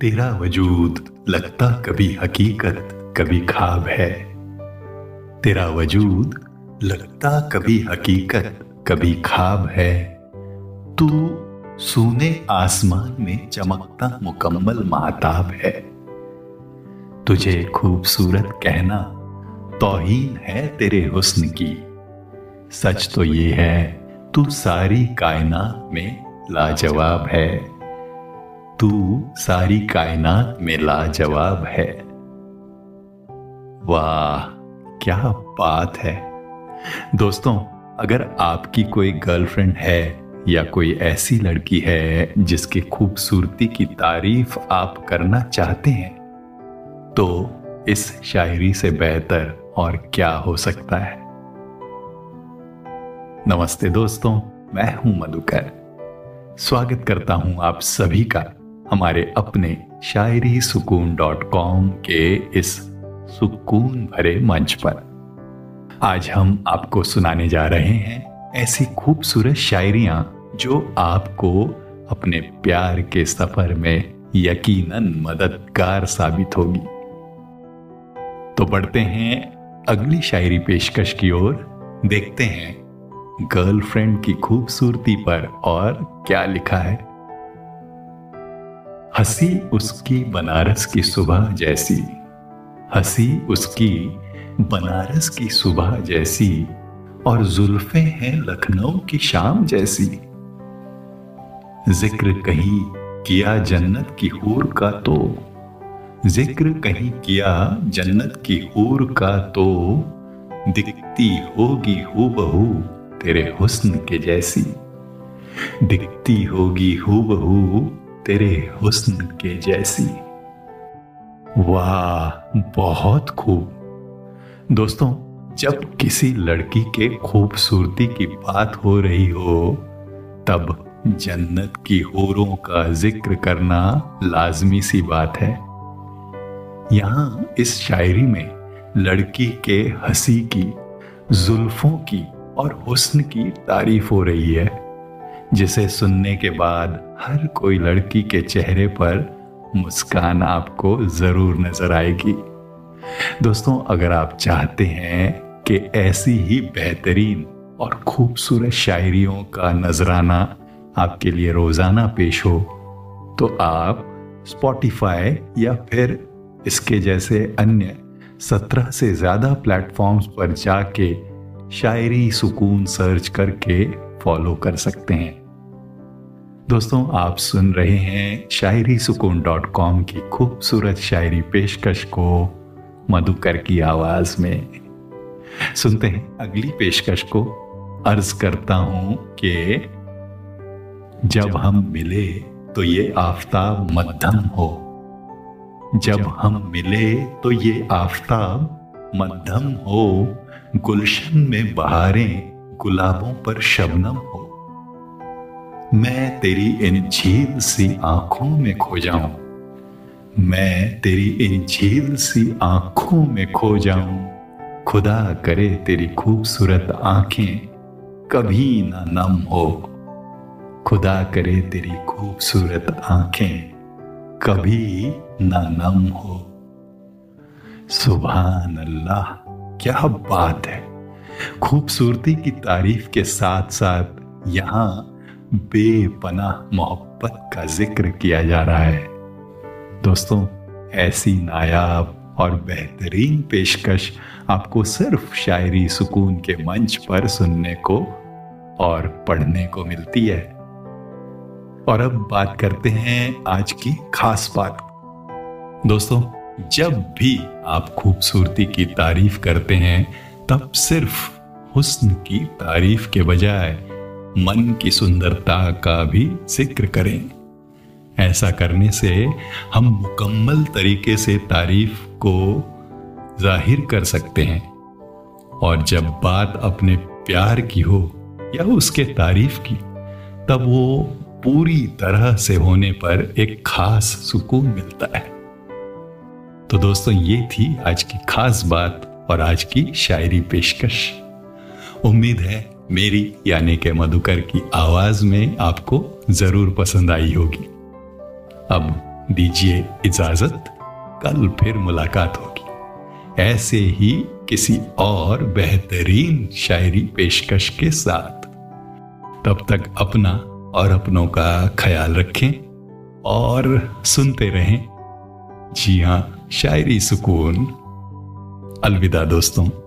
तेरा वजूद लगता कभी हकीकत, कभी खाब है। तेरा वजूद लगता कभी हकीकत, कभी खाब है। तू सोने आसमान में चमकता मुकम्मल महताब है। तुझे खूबसूरत कहना तोहीन है तेरे हुस्न की। सच तो ये है, तू सारी कायनात में लाजवाब है। तू सारी कायनात में लाजवाब है। वाह, क्या बात है। दोस्तों, अगर आपकी कोई गर्लफ्रेंड है या कोई ऐसी लड़की है जिसकी खूबसूरती की तारीफ़ आप करना चाहते हैं तो इस शायरी से बेहतर और क्या हो सकता है। नमस्ते दोस्तों, मैं हूँ मधुकर। स्वागत करता हूँ आप सभी का हमारे अपने शायरी सुकून डॉट कॉम के इस सुकून भरे मंच पर। आज हम आपको सुनाने जा रहे हैं ऐसी खूबसूरत शायरियाँ जो आपको अपने प्यार के सफ़र में यकीनन मददगार साबित होगी। तो बढ़ते हैं अगली शायरी पेशकश की ओर। देखते हैं, गर्लफ्रेंड की खूबसूरती पर और क्या लिखा है। हँसी उसकी बनारस की सुबह जैसी। हँसी उसकी बनारस की सुबह जैसी और जुल्फे हैं लखनऊ की शाम जैसी। ज़िक्र कहीं किया जन्नत की हूर का तो। ज़िक्र कहीं किया जन्नत की हूर का तो। दिखती होगी हु बहू तेरे हुस्न के जैसी। दिखती होगी हु बहू तेरे हुस्न के जैसी। वाह, बहुत खूब। दोस्तों, जब किसी लड़की के खूबसूरती की बात हो रही हो, तब जन्नत की होरों का ज़िक्र करना लाजमी सी बात है। यहाँ इस शायरी में लड़की के हँसी की, जुल्फों की और हुस्न की तारीफ़ हो रही है। जिसे सुनने के बाद हर कोई लड़की के चेहरे पर मुस्कान आपको ज़रूर नज़र आएगी। दोस्तों, अगर आप चाहते हैं कि ऐसी ही बेहतरीन और खूबसूरत शायरियों का नजराना आपके लिए रोज़ाना पेश हो तो आप स्पॉटिफाई या फिर इसके जैसे अन्य सत्रह से ज़्यादा प्लेटफॉर्म्स पर जाके शायरी सुकून सर्च करके फॉलो कर सकते हैं। दोस्तों, आप सुन रहे हैं शायरी सुकून डॉट कॉम की खूबसूरत शायरी पेशकश को मधुकर की आवाज़ में। सुनते हैं अगली पेशकश को। अर्ज़ करता हूँ कि जब हम मिले तो ये आफताब मध्यम हो। जब हम मिले तो ये आफताब मध्यम हो। गुलशन में बहारें गुलाबों पर शबनम हो। मैं तेरी इन झील सी आँखों में खो जाऊँ। मैं तेरी इन झील सी आँखों में खो जाऊँ। खुदा करे तेरी खूबसूरत आँखें कभी ना नम हो। खुदा करे तेरी खूबसूरत आँखें कभी ना नम हो। सुबह अल्लाह, क्या बात है। खूबसूरती की तारीफ़ के साथ साथ यहाँ बेपनाह मोहब्बत का ज़िक्र किया जा रहा है। दोस्तों, ऐसी नायाब और बेहतरीन पेशकश आपको सिर्फ़ शायरी सुकून के मंच पर सुनने को और पढ़ने को मिलती है। और अब बात करते हैं आज की खास बात। दोस्तों, जब भी आप खूबसूरती की तारीफ़ करते हैं तब सिर्फ़ हुस्न की तारीफ़ के बजाय मन की सुंदरता का भी ज़िक्र करें। ऐसा करने से हम मुकम्मल तरीके से तारीफ़ को ज़ाहिर कर सकते हैं। और जब बात अपने प्यार की हो या उसके तारीफ़ की, तब वो पूरी तरह से होने पर एक खास सुकून मिलता है। तो दोस्तों, ये थी आज की खास बात। और आज की शायरी पेशकश। उम्मीद है मेरी यानी के मधुकर की आवाज़ में आपको ज़रूर पसंद आई होगी। अब दीजिए इजाज़त, कल फिर मुलाकात होगी। ऐसे ही किसी और बेहतरीन शायरी पेशकश के साथ। तब तक अपना और अपनों का ख्याल रखें और सुनते रहें। जी हाँ, शायरी सुकून। अलविदा दोस्तों।